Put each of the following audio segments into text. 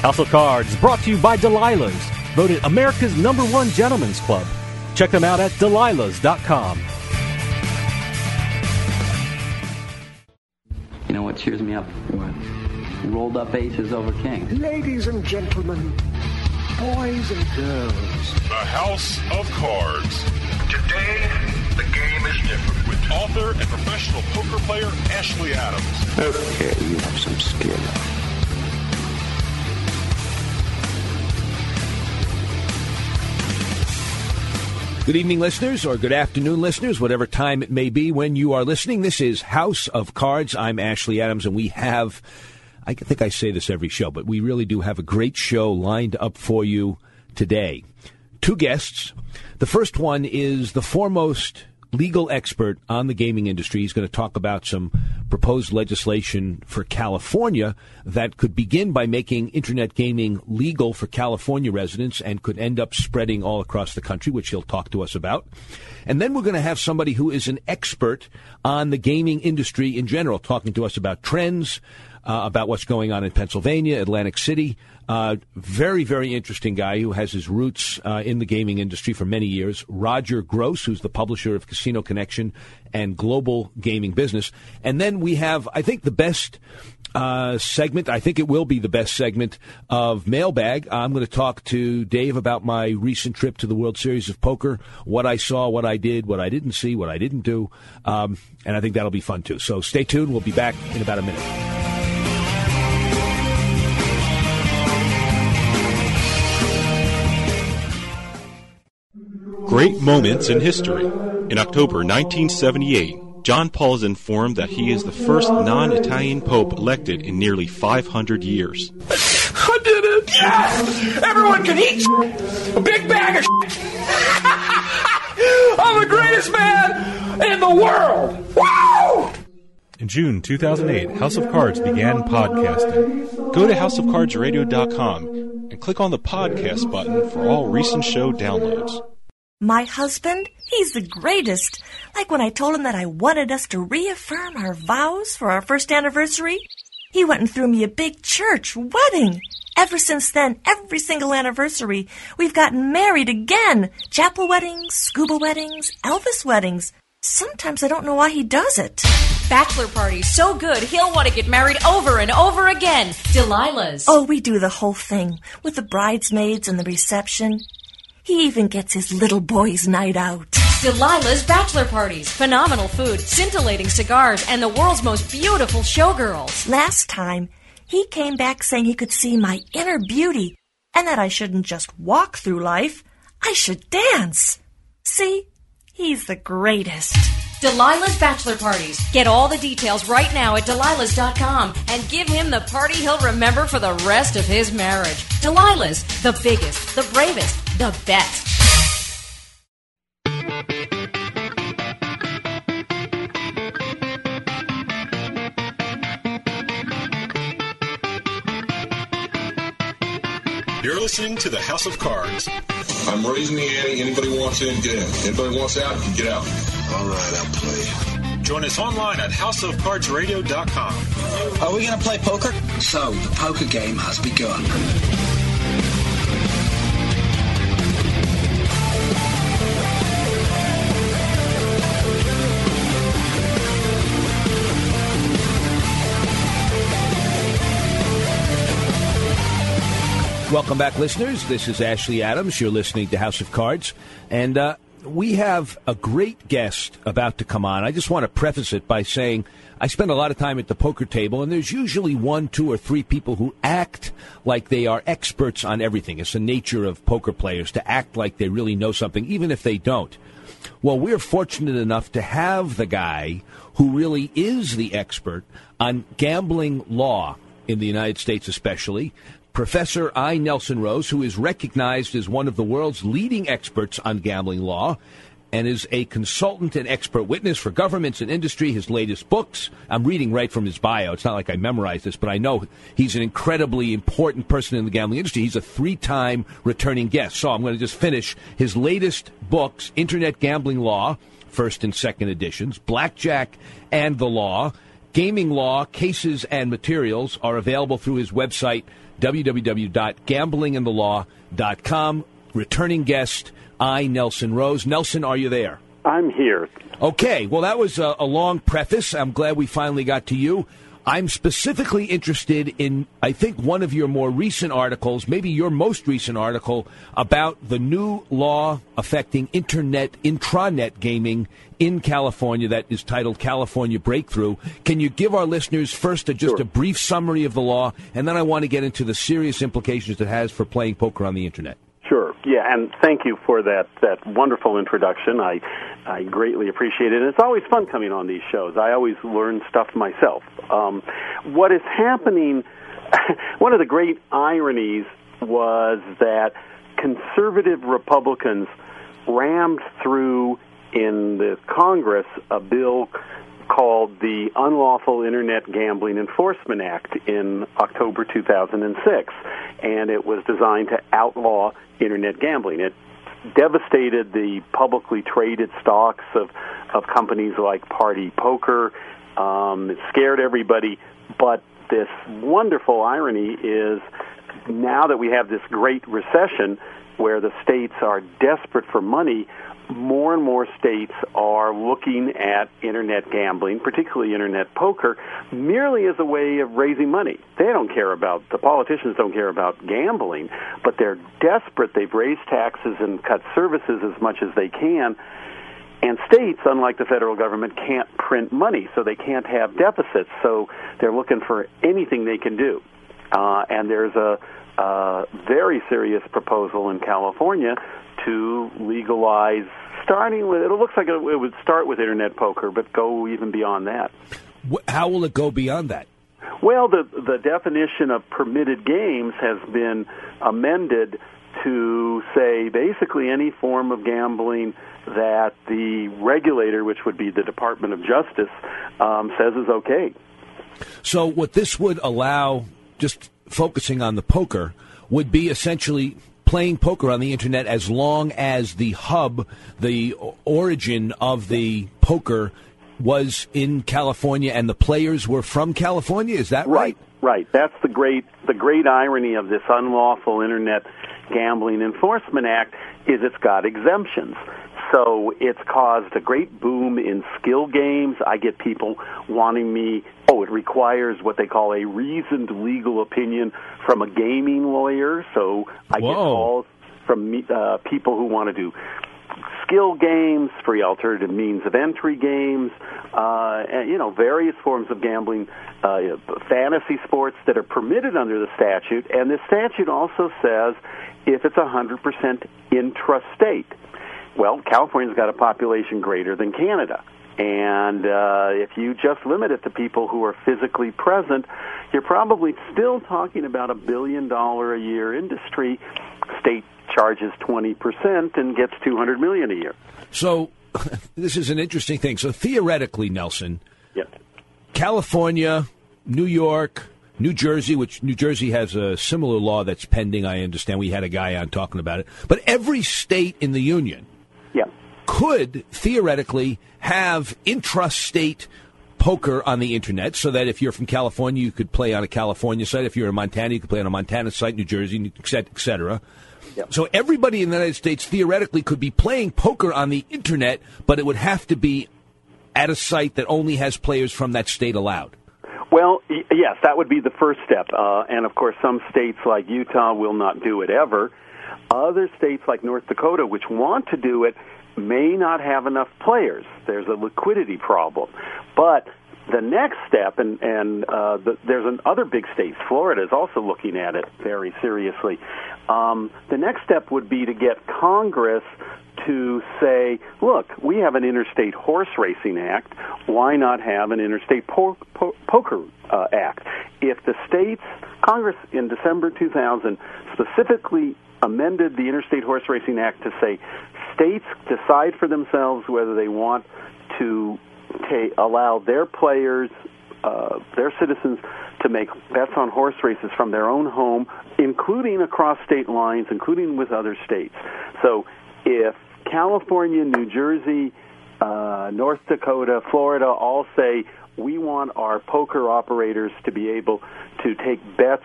House of Cards brought to you by Delilah's, voted America's number one gentleman's club. Check them out at delilahs.com. You know what cheers me up? What? Rolled up aces over kings. Ladies and gentlemen, boys and girls. The House of Cards. Today, the game is different. With author and professional poker player Ashley Adams. Okay, you have some skill. Good evening, listeners, or good afternoon, listeners, whatever time it may be when you are listening. This is House of Cards. I'm Ashley Adams, and we have, I think I say this every show, but we really do have a great show lined up for you today. Two guests. The first one is the foremost legal expert on the gaming industry. He's going to talk about some proposed legislation for California that could begin by making internet gaming legal for California residents and could end up spreading all across the country, which he'll talk to us about. And then we're going to have somebody who is an expert on the gaming industry in general, talking to us about trends, uh, about what's going on in Pennsylvania, Atlantic City. Uh, very, very interesting guy who has his roots uh, in the gaming industry for many years. Roger Gros, who's the publisher of Casino Connection and Global Gaming Business. And then we have, I think, the best uh, segment. I think it will be the best segment of Mailbag. I'm going to talk to Dave about my recent trip to the World Series of Poker, what I saw, what I did, what I didn't see, what I didn't do. Um, and I think that'll be fun too. So stay tuned. We'll be back in about a minute. Great moments in history. In October 1978, John Paul is informed that he is the first non Italian pope elected in nearly 500 years. I did it! Yes! Everyone can eat a big bag of I'm the greatest man in the world! Wow! In June 2008, House of Cards began podcasting. Go to houseofcardsradio.com and click on the podcast button for all recent show downloads. My husband, he's the greatest. Like when I told him that I wanted us to reaffirm our vows for our first anniversary, he went and threw me a big church wedding. Ever since then, every single anniversary, we've gotten married again. Chapel weddings, scuba weddings, Elvis weddings. Sometimes I don't know why he does it. Bachelor party so good he'll want to get married over and over again. Delilah's. Oh, we do the whole thing with the bridesmaids and the reception. He even gets his little boy's night out. Delilah's bachelor parties. Phenomenal food, scintillating cigars, and the world's most beautiful showgirls. Last time, he came back saying he could see my inner beauty and that I shouldn't just walk through life, I should dance. See? He's the greatest. Delilah's bachelor parties. Get all the details right now at Delilah's.com and give him the party he'll remember for the rest of his marriage. Delilah's, the biggest, the bravest, the best. You're listening to the House of Cards. I'm raising the ante. Anybody wants in, get in. Anybody wants out, get out. All right, I'll play. Join us online at houseofcardsradio.com. Are we going to play poker? So, the poker game has begun. Welcome back, listeners. This is Ashley Adams. You're listening to House of Cards. And uh, we have a great guest about to come on. I just want to preface it by saying I spend a lot of time at the poker table, and there's usually one, two, or three people who act like they are experts on everything. It's the nature of poker players to act like they really know something, even if they don't. Well, we're fortunate enough to have the guy who really is the expert on gambling law in the United States, especially. Professor I. Nelson Rose, who is recognized as one of the world's leading experts on gambling law and is a consultant and expert witness for governments and industry. His latest books, I'm reading right from his bio. It's not like I memorized this, but I know he's an incredibly important person in the gambling industry. He's a three time returning guest. So I'm going to just finish his latest books Internet Gambling Law, first and second editions, Blackjack and the Law gaming law cases and materials are available through his website, www.gamblingandthelaw.com. Returning guest, I, Nelson Rose. Nelson, are you there? I'm here. Okay, well, that was a, a long preface. I'm glad we finally got to you. I'm specifically interested in, I think, one of your more recent articles, maybe your most recent article, about the new law affecting internet, intranet gaming in California that is titled California Breakthrough. Can you give our listeners first a, just Sure. a brief summary of the law, and then I want to get into the serious implications it has for playing poker on the internet? Sure. Yeah, and thank you for that that wonderful introduction. I I greatly appreciate it. And it's always fun coming on these shows. I always learn stuff myself. Um, what is happening? one of the great ironies was that conservative Republicans rammed through in the Congress a bill called the Unlawful Internet Gambling Enforcement Act in October 2006, and it was designed to outlaw internet gambling. It devastated the publicly traded stocks of, of companies like Party Poker. Um, it scared everybody, but this wonderful irony is now that we have this great recession where the states are desperate for money, more and more states are looking at internet gambling, particularly internet poker, merely as a way of raising money. They don't care about, the politicians don't care about gambling, but they're desperate. They've raised taxes and cut services as much as they can. And states, unlike the federal government, can't print money, so they can't have deficits. So they're looking for anything they can do. Uh, and there's a, a very serious proposal in California to legalize, starting with, it looks like it it would start with internet poker, but go even beyond that. How will it go beyond that? Well, the the definition of permitted games has been amended to say basically any form of gambling that the regulator, which would be the Department of Justice, um, says is okay. So, what this would allow, just focusing on the poker, would be essentially playing poker on the internet as long as the hub, the origin of the poker was in California and the players were from California. Is that right? Right. That's the great the great irony of this unlawful internet gambling enforcement act is it's got exemptions. So it's caused a great boom in skill games. I get people wanting me, oh, it requires what they call a reasoned legal opinion from a gaming lawyer. So I get calls from me, uh, people who want to do skill games, free alternative means of entry games, uh, and, you know, various forms of gambling, uh, fantasy sports that are permitted under the statute. And the statute also says if it's 100% intrastate. Well, California's got a population greater than Canada. And uh, if you just limit it to people who are physically present, you're probably still talking about a billion dollar a year industry. State charges 20% and gets 200 million a year. So, this is an interesting thing. So, theoretically, Nelson. California, New York, New Jersey, which New Jersey has a similar law that's pending, I understand. We had a guy on talking about it. But every state in the union. Could theoretically have intrastate poker on the internet so that if you're from California, you could play on a California site. If you're in Montana, you could play on a Montana site, New Jersey, et cetera, et cetera. So everybody in the United States theoretically could be playing poker on the internet, but it would have to be at a site that only has players from that state allowed. Well, y- yes, that would be the first step. Uh, and of course, some states like Utah will not do it ever. Other states like North Dakota, which want to do it, may not have enough players. There's a liquidity problem. But the next step, and, and uh, the, there's an, other big state, Florida is also looking at it very seriously. Um, the next step would be to get Congress to say, look, we have an interstate horse racing act. Why not have an interstate po- po- poker uh, act? If the states, Congress in December 2000 specifically amended the Interstate Horse Racing Act to say states decide for themselves whether they want to allow their players, uh, their citizens, to make bets on horse races from their own home, including across state lines, including with other states. So if California, New Jersey, uh, North Dakota, Florida all say, We want our poker operators to be able to take bets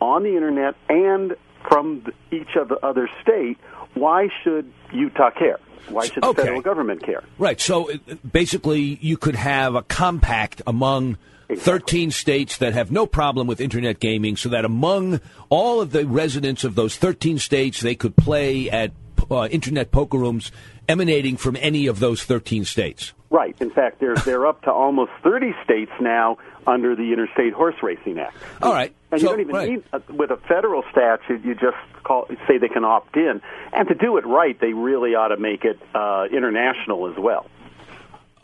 on the internet and from each of the other state. Why should Utah care? Why should the Okay. federal government care? Right. So uh, basically, you could have a compact among 13 states that have no problem with internet gaming, so that among all of the residents of those 13 states, they could play at uh, internet poker rooms emanating from any of those 13 states. Right. In fact, they're they're up to almost 30 states now under the Interstate Horse Racing Act. All right. And So- you don't even right. need uh, with a federal statute. You just call say they can opt in, and to do it right, they really ought to make it uh, international as well.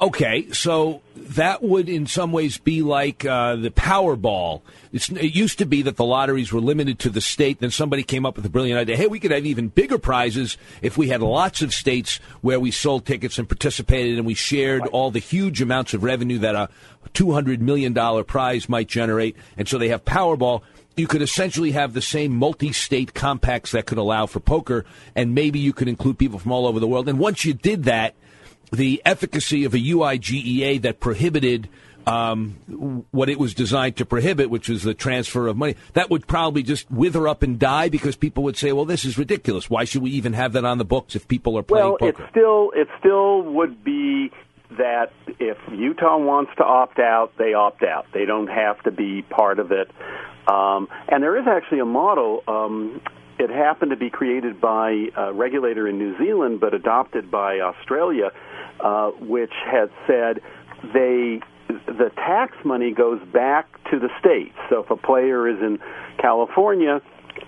Okay, so that would in some ways be like uh, the Powerball. It's, it used to be that the lotteries were limited to the state. Then somebody came up with a brilliant idea. Hey, we could have even bigger prizes if we had lots of states where we sold tickets and participated, and we shared all the huge amounts of revenue that a two hundred million dollar prize might generate. And so they have Powerball. You could essentially have the same multi-state compacts that could allow for poker, and maybe you could include people from all over the world. And once you did that the efficacy of a UIGEA that prohibited um, what it was designed to prohibit, which was the transfer of money, that would probably just wither up and die because people would say, "Well, this is ridiculous. Why should we even have that on the books if people are playing Well, poker?" it still it still would be that if Utah wants to opt out, they opt out. They don't have to be part of it. Um, and there is actually a model. Um, it happened to be created by a regulator in New Zealand, but adopted by Australia, uh, which had said they the tax money goes back to the state. So if a player is in California,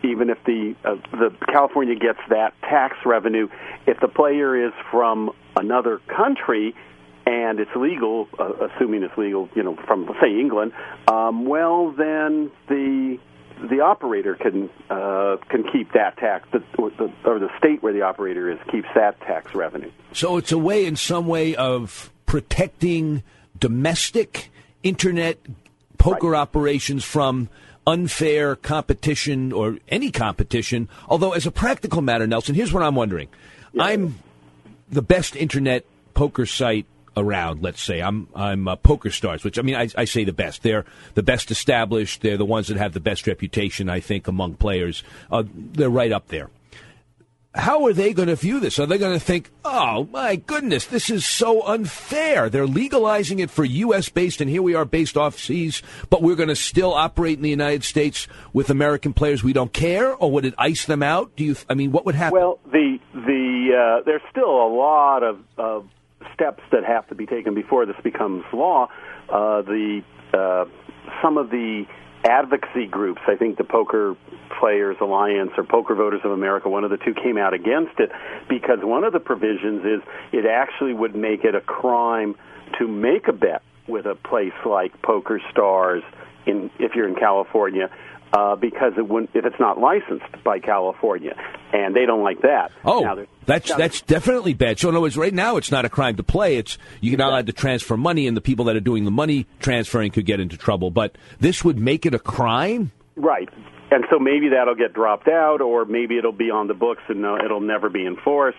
even if the uh, the California gets that tax revenue, if the player is from another country and it's legal, uh, assuming it's legal, you know, from say England, um, well then the the operator can uh, can keep that tax, the, or, the, or the state where the operator is keeps that tax revenue. So it's a way, in some way, of protecting domestic internet poker operations from unfair competition or any competition. Although, as a practical matter, Nelson, here's what I'm wondering: I'm the best internet poker site around. Let's say I'm I'm uh, Poker Stars, which I mean I, I say the best. They're the best established. They're the ones that have the best reputation. I think among players, uh, they're right up there how are they going to view this? Are they going to think, oh my goodness, this is so unfair? They're legalizing it for U.S. based, and here we are based off seas, but we're going to still operate in the United States with American players. We don't care, or would it ice them out? Do you? I mean, what would happen? Well, the the uh, there's still a lot of, of steps that have to be taken before this becomes law. Uh, the uh, some of the advocacy groups, I think the Poker Players Alliance or Poker Voters of America, one of the two came out against it because one of the provisions is it actually would make it a crime to make a bet with a place like Poker Stars in if you're in California. Uh, because it wouldn't, if it's not licensed by California, and they don't like that. Oh, Now, that's now, that's definitely bad. So in other words, right now it's not a crime to play. It's you're not allowed to transfer money, and the people that are doing the money transferring could get into trouble. But this would make it a crime. Right. And so maybe that'll get dropped out, or maybe it'll be on the books and no, it'll never be enforced.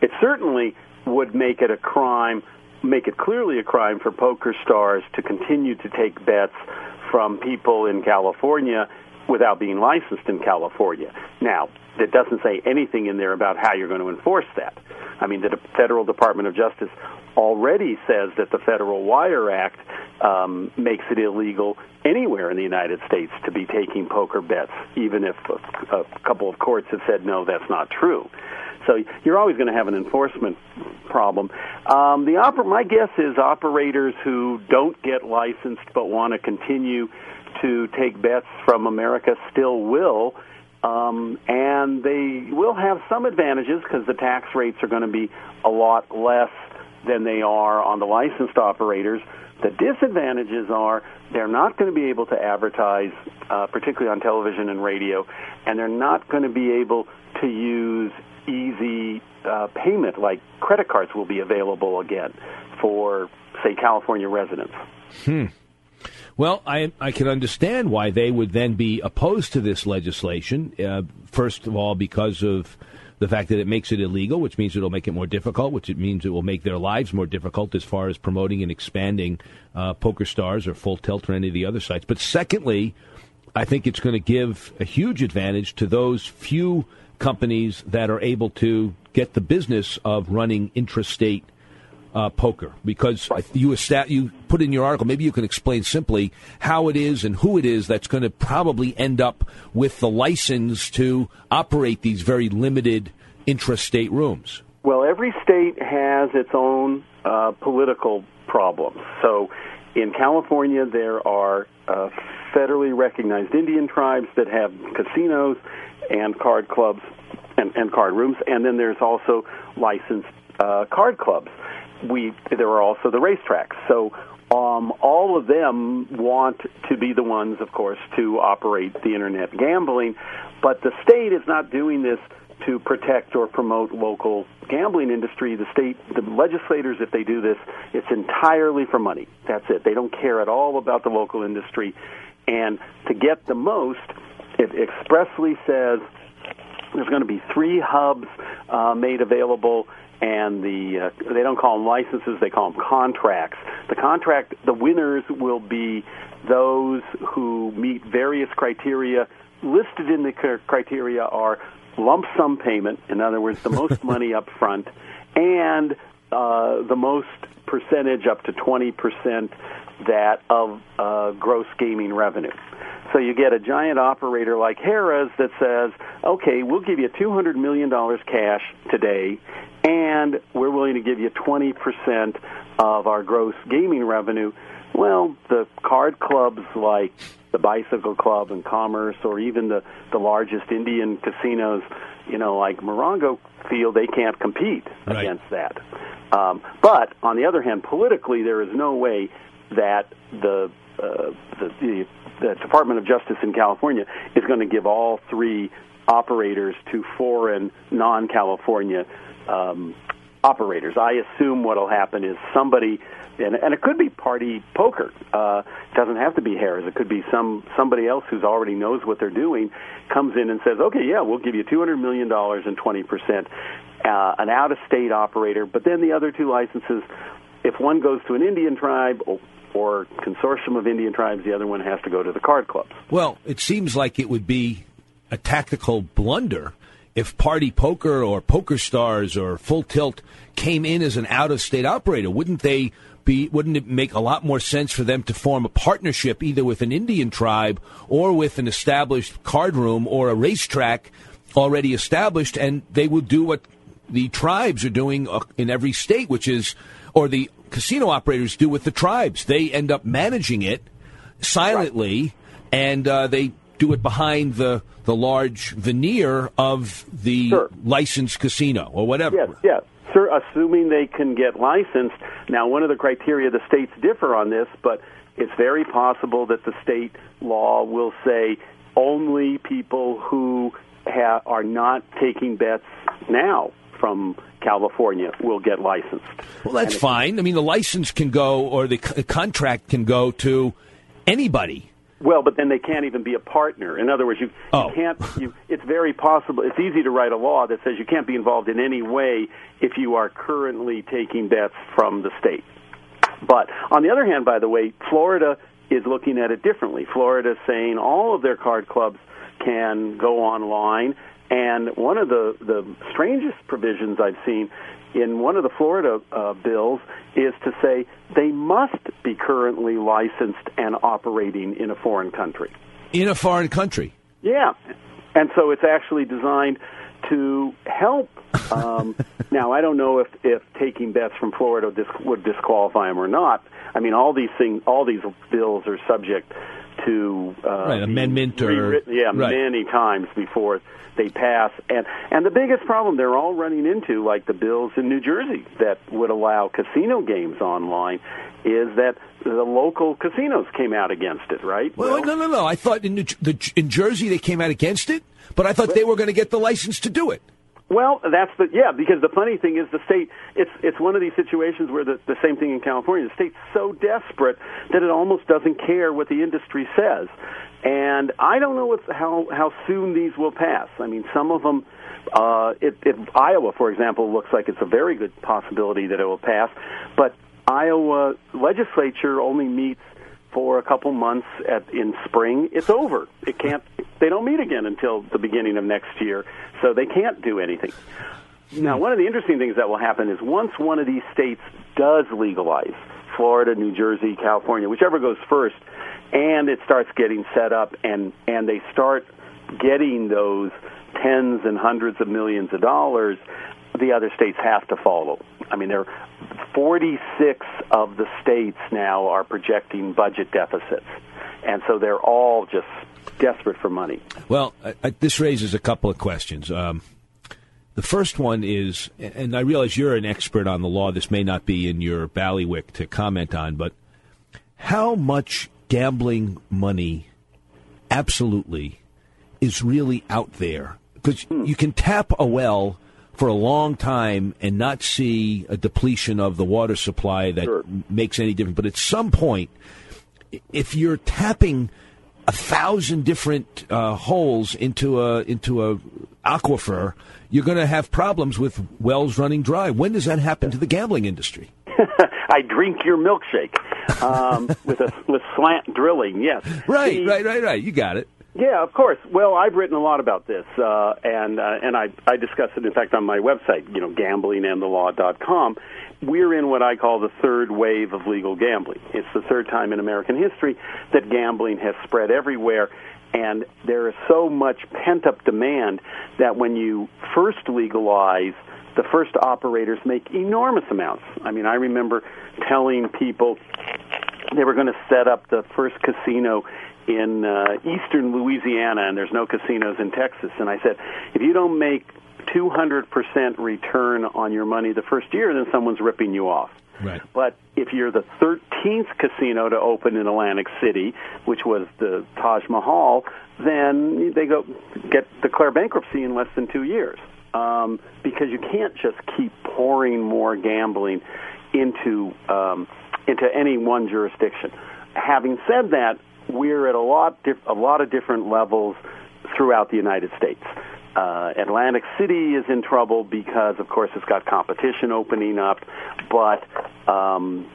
It certainly would make it a crime, make it clearly a crime for Poker Stars to continue to take bets from people in California without being licensed in California. Now, that doesn't say anything in there about how you're going to enforce that. I mean, the De- Federal Department of Justice already says that the Federal Wire Act um, makes it illegal anywhere in the United States to be taking poker bets, even if a, a couple of courts have said no, that's not true. So you're always going to have an enforcement problem. Um, the oper- my guess is operators who don't get licensed but want to continue to take bets from America still will. Um, and they will have some advantages because the tax rates are going to be a lot less than they are on the licensed operators. The disadvantages are they're not going to be able to advertise, uh, particularly on television and radio, and they're not going to be able to use easy uh, payment like credit cards will be available again for, say, California residents. Hmm. Well, I I can understand why they would then be opposed to this legislation. Uh, first of all, because of the fact that it makes it illegal, which means it'll make it more difficult, which it means it will make their lives more difficult as far as promoting and expanding uh, Poker Stars or Full Tilt or any of the other sites. But secondly, I think it's going to give a huge advantage to those few companies that are able to get the business of running intrastate uh, poker because you you put in your article. Maybe you can explain simply how it is and who it is that's going to probably end up with the license to operate these very limited intrastate rooms. Well, every state has its own uh, political problems. So, in California, there are uh, federally recognized Indian tribes that have casinos and card clubs and, and card rooms, and then there's also licensed uh, card clubs. We there are also the racetracks. So um, all of them want to be the ones, of course, to operate the internet gambling, but the state is not doing this to protect or promote local gambling industry. The state, the legislators, if they do this, it's entirely for money. That's it. They don't care at all about the local industry. And to get the most, it expressly says there's going to be three hubs uh, made available and the uh, they don't call them licenses they call them contracts. The contract the winners will be those who meet various criteria. Listed in the criteria are lump sum payment in other words the most money up front and uh, the most percentage up to 20% that of uh, gross gaming revenue so you get a giant operator like Harrah's that says, okay, we'll give you $200 million cash today, and we're willing to give you 20% of our gross gaming revenue. Well, the card clubs like the Bicycle Club and Commerce, or even the, the largest Indian casinos, you know, like Morongo, feel they can't compete right. against that. Um, but on the other hand, politically, there is no way that the uh, the, the the Department of Justice in California is going to give all three operators to foreign, non-California um, operators. I assume what will happen is somebody, and, and it could be Party Poker. Uh, it doesn't have to be Harrah's. It could be some somebody else who's already knows what they're doing, comes in and says, "Okay, yeah, we'll give you two hundred million dollars and twenty percent." Uh, an out-of-state operator, but then the other two licenses, if one goes to an Indian tribe or consortium of Indian tribes. The other one has to go to the card clubs. Well, it seems like it would be a tactical blunder if Party Poker or Poker Stars or Full Tilt came in as an out-of-state operator. Wouldn't they be? Wouldn't it make a lot more sense for them to form a partnership either with an Indian tribe or with an established card room or a racetrack already established, and they would do what the tribes are doing uh, in every state, which is, or the casino operators do with the tribes. They end up managing it silently, right. and uh, they do it behind the the large veneer of the sure. licensed casino or whatever. Yes, yes. Sir, assuming they can get licensed. Now, one of the criteria the states differ on this, but it's very possible that the state law will say only people who ha- are not taking bets now from California will get licensed. Well, that's fine. I mean, the license can go, or the c- contract can go to anybody. Well, but then they can't even be a partner. In other words, you, oh. you can't. You, it's very possible. It's easy to write a law that says you can't be involved in any way if you are currently taking bets from the state. But on the other hand, by the way, Florida is looking at it differently. Florida is saying all of their card clubs can go online and one of the, the strangest provisions I've seen in one of the Florida uh, bills is to say they must be currently licensed and operating in a foreign country. In a foreign country? Yeah. And so it's actually designed to help. Um, now, I don't know if, if taking bets from Florida would disqualify them or not. I mean, all these things, all these bills are subject to uh, right, amendment or yeah, right. many times before they pass. And and the biggest problem they're all running into, like the bills in New Jersey that would allow casino games online, is that the local casinos came out against it. Right? Well, well no, no, no. I thought in New, the, in Jersey they came out against it, but I thought they were going to get the license to do it. Well, that's the yeah. Because the funny thing is, the state it's it's one of these situations where the the same thing in California. The state's so desperate that it almost doesn't care what the industry says, and I don't know what's, how how soon these will pass. I mean, some of them. Uh, it, it, Iowa, for example, looks like it's a very good possibility that it will pass, but Iowa legislature only meets for a couple months at in spring. It's over. It can't. They don't meet again until the beginning of next year, so they can't do anything. Now, one of the interesting things that will happen is once one of these states does legalize, Florida, New Jersey, California, whichever goes first, and it starts getting set up, and and they start getting those tens and hundreds of millions of dollars, the other states have to follow. I mean, there are 46 of the states now are projecting budget deficits, and so they're all just desperate for money. Well, I, this raises a couple of questions. Um, the first one is, and I realize you're an expert on the law. This may not be in your ballywick to comment on, but how much gambling money absolutely is really out there? Because hmm. you can tap a well for a long time and not see a depletion of the water supply that sure. makes any difference. But at some point, if you're tapping a thousand different uh, holes into a into a aquifer, you're going to have problems with wells running dry. When does that happen to the gambling industry? I drink your milkshake um, with a with slant drilling. Yes, right, the, right, right, right. You got it. Yeah, of course. Well, I've written a lot about this, uh, and uh, and I I discuss it in fact on my website, you know, gamblingandthelaw.com. We're in what I call the third wave of legal gambling. It's the third time in American history that gambling has spread everywhere, and there is so much pent up demand that when you first legalize, the first operators make enormous amounts. I mean, I remember telling people they were going to set up the first casino in uh, eastern Louisiana, and there's no casinos in Texas. And I said, if you don't make 200% return on your money the first year, then someone's ripping you off. Right. But if you're the 13th casino to open in Atlantic City, which was the Taj Mahal, then they go get declare bankruptcy in less than two years um, because you can't just keep pouring more gambling into um, into any one jurisdiction. Having said that, we're at a lot a lot of different levels throughout the United States. Uh, Atlantic City is in trouble because, of course, it's got competition opening up, but um,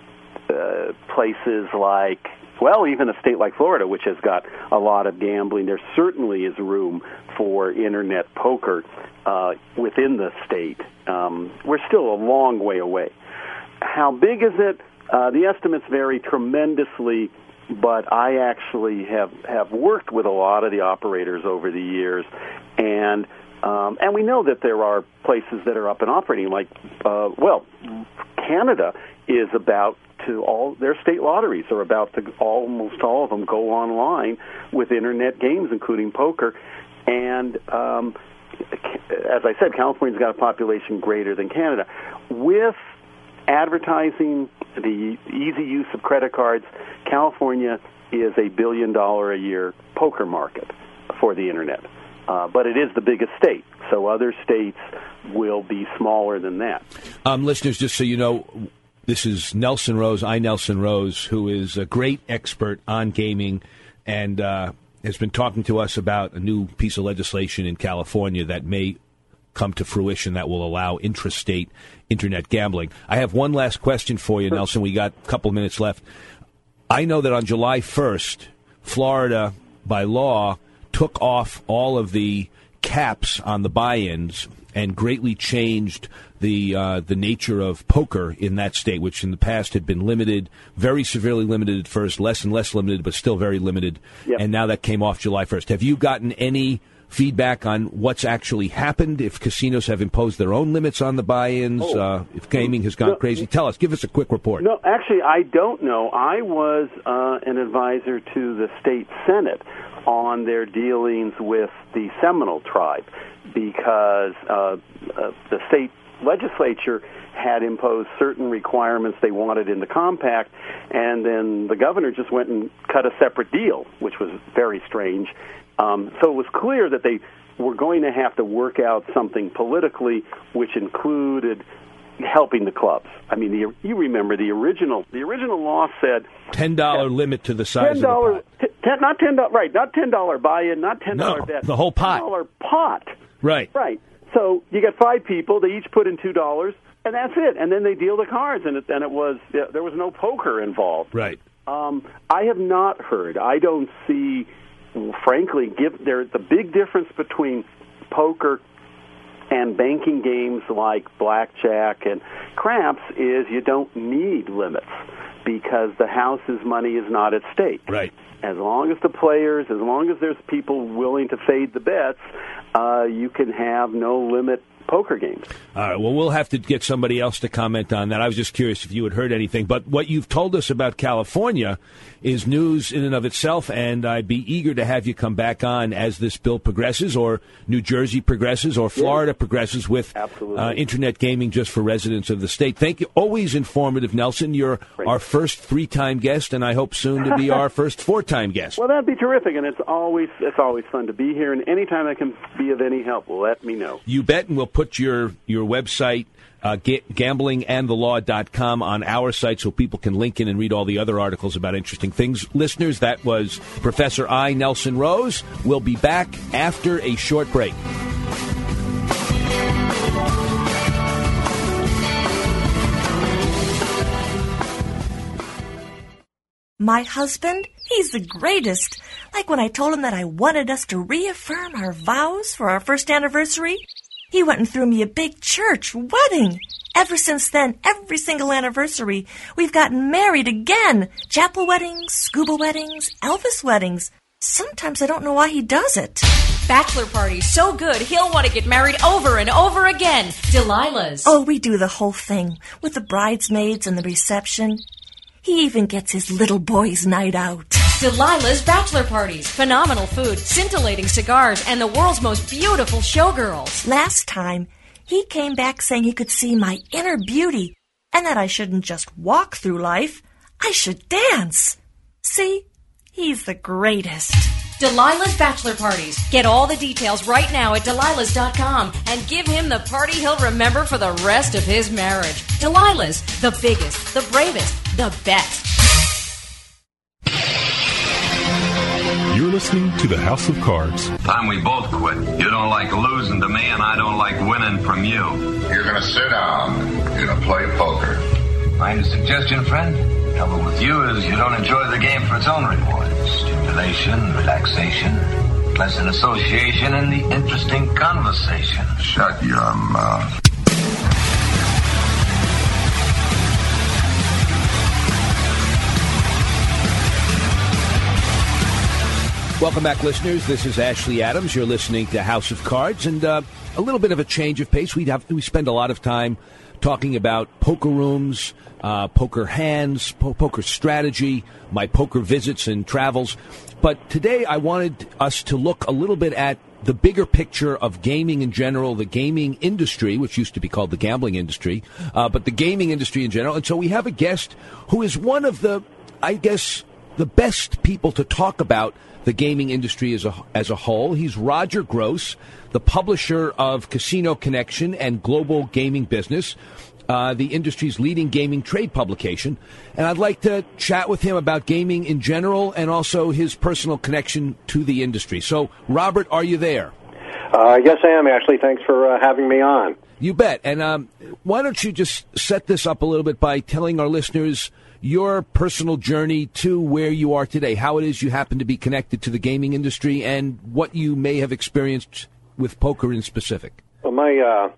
uh, places like well, even a state like Florida, which has got a lot of gambling, there certainly is room for internet poker uh, within the state. Um, we're still a long way away. How big is it? Uh, the estimates vary tremendously but I actually have have worked with a lot of the operators over the years, and um, and we know that there are places that are up and operating. Like, uh, well, Canada is about to all their state lotteries are about to almost all of them go online with internet games, including poker, and um, as I said, California's got a population greater than Canada. With advertising, the easy use of credit cards, California is a billion dollar a year poker market for the internet. Uh, but it is the biggest state, so other states will be smaller than that. Um, listeners, just so you know, this is Nelson Rose, I Nelson Rose, who is a great expert on gaming and uh, has been talking to us about a new piece of legislation in California that may come to fruition that will allow intrastate internet gambling. I have one last question for you, Nelson. We got a couple of minutes left. I know that on July 1st, Florida, by law, took off all of the caps on the buy-ins and greatly changed the uh, the nature of poker in that state, which in the past had been limited, very severely limited at first, less and less limited, but still very limited. Yep. And now that came off July 1st. Have you gotten any feedback on what's actually happened, if casinos have imposed their own limits on the buy-ins, oh. uh, if gaming has gone no, crazy. Tell us. Give us a quick report. No, actually, I don't know. I was uh, an advisor to the state senate on their dealings with the Seminole tribe because uh, uh, the state legislature had imposed certain requirements they wanted in the compact, and then the governor just went and cut a separate deal, which was very strange. Um, so it was clear that they were going to have to work out something politically, which included helping the clubs. I mean, the, you remember the original the original law said ten dollar limit to the size ten dollars, of the pot. not ten dollars, right? Not ten dollar buy-in, not ten dollar no, bet. The whole pot. Dollar pot. Right. Right. So you get five people. They each put in two dollars, and that's it. And then they deal the cards, and it, and it was there was no poker involved. Right. Um, I have not heard. I don't see. Frankly, give there the big difference between poker and banking games like blackjack and craps is you don't need limits because the house's money is not at stake. Right. As long as the players, as long as there's people willing to fade the bets, uh, you can have no limit poker games. All right. Well, we'll have to get somebody else to comment on that. I was just curious if you had heard anything. But what you've told us about California is news in and of itself, and I'd be eager to have you come back on as this bill progresses, or New Jersey progresses, or Florida yeah. progresses with uh, internet gaming just for residents of the state. Thank you. Always informative, Nelson. You're Great. our first three-time guest, and I hope soon to be our first four-time guest. Well, that'd be terrific, and it's always it's always fun to be here. And anytime I can be of any help, let me know. You bet, and we'll put your your website uh, ga- gamblingandthelaw.com on our site so people can link in and read all the other articles about interesting things. Listeners, that was Professor I. Nelson Rose. We'll be back after a short break. My husband, he's the greatest. Like when I told him that I wanted us to reaffirm our vows for our first anniversary. He went and threw me a big church wedding. Ever since then, every single anniversary, we've gotten married again. Chapel weddings, scuba weddings, Elvis weddings. Sometimes I don't know why he does it. Bachelor party so good he'll want to get married over and over again. Delilah's. Oh, we do the whole thing with the bridesmaids and the reception. He even gets his little boy's night out. Delilah's bachelor parties, phenomenal food, scintillating cigars, and the world's most beautiful showgirls. Last time, he came back saying he could see my inner beauty and that I shouldn't just walk through life, I should dance. See? He's the greatest. Delilah's bachelor parties. Get all the details right now at Delilah's.com and give him the party he'll remember for the rest of his marriage. Delilah's, the biggest, the bravest, the best. You're listening to the House of Cards. Time we both quit. You don't like losing to me, and I don't like winning from you. You're gonna sit down. You're gonna play poker. Mind a suggestion, friend? Trouble with you is you don't enjoy the game for its own rewards. Stimulation, relaxation, pleasant association, and the interesting conversation. Shut your mouth. Welcome back, listeners. This is Ashley Adams. You're listening to House of Cards, and uh, a little bit of a change of pace. We have we spend a lot of time talking about poker rooms, uh, poker hands, po- poker strategy, my poker visits and travels. But today, I wanted us to look a little bit at the bigger picture of gaming in general, the gaming industry, which used to be called the gambling industry, uh, but the gaming industry in general. And so we have a guest who is one of the, I guess, the best people to talk about the gaming industry as a, as a whole. He's Roger Gros, the publisher of Casino Connection and Global Gaming Business, uh, the industry's leading gaming trade publication. And I'd like to chat with him about gaming in general and also his personal connection to the industry. So, Robert, are you there? Uh, yes, I am, Ashley. Thanks for uh, having me on. You bet. And um, why don't you just set this up a little bit by telling our listeners your personal journey to where you are today, how it is you happen to be connected to the gaming industry, and what you may have experienced with poker in specific. Well, my uh,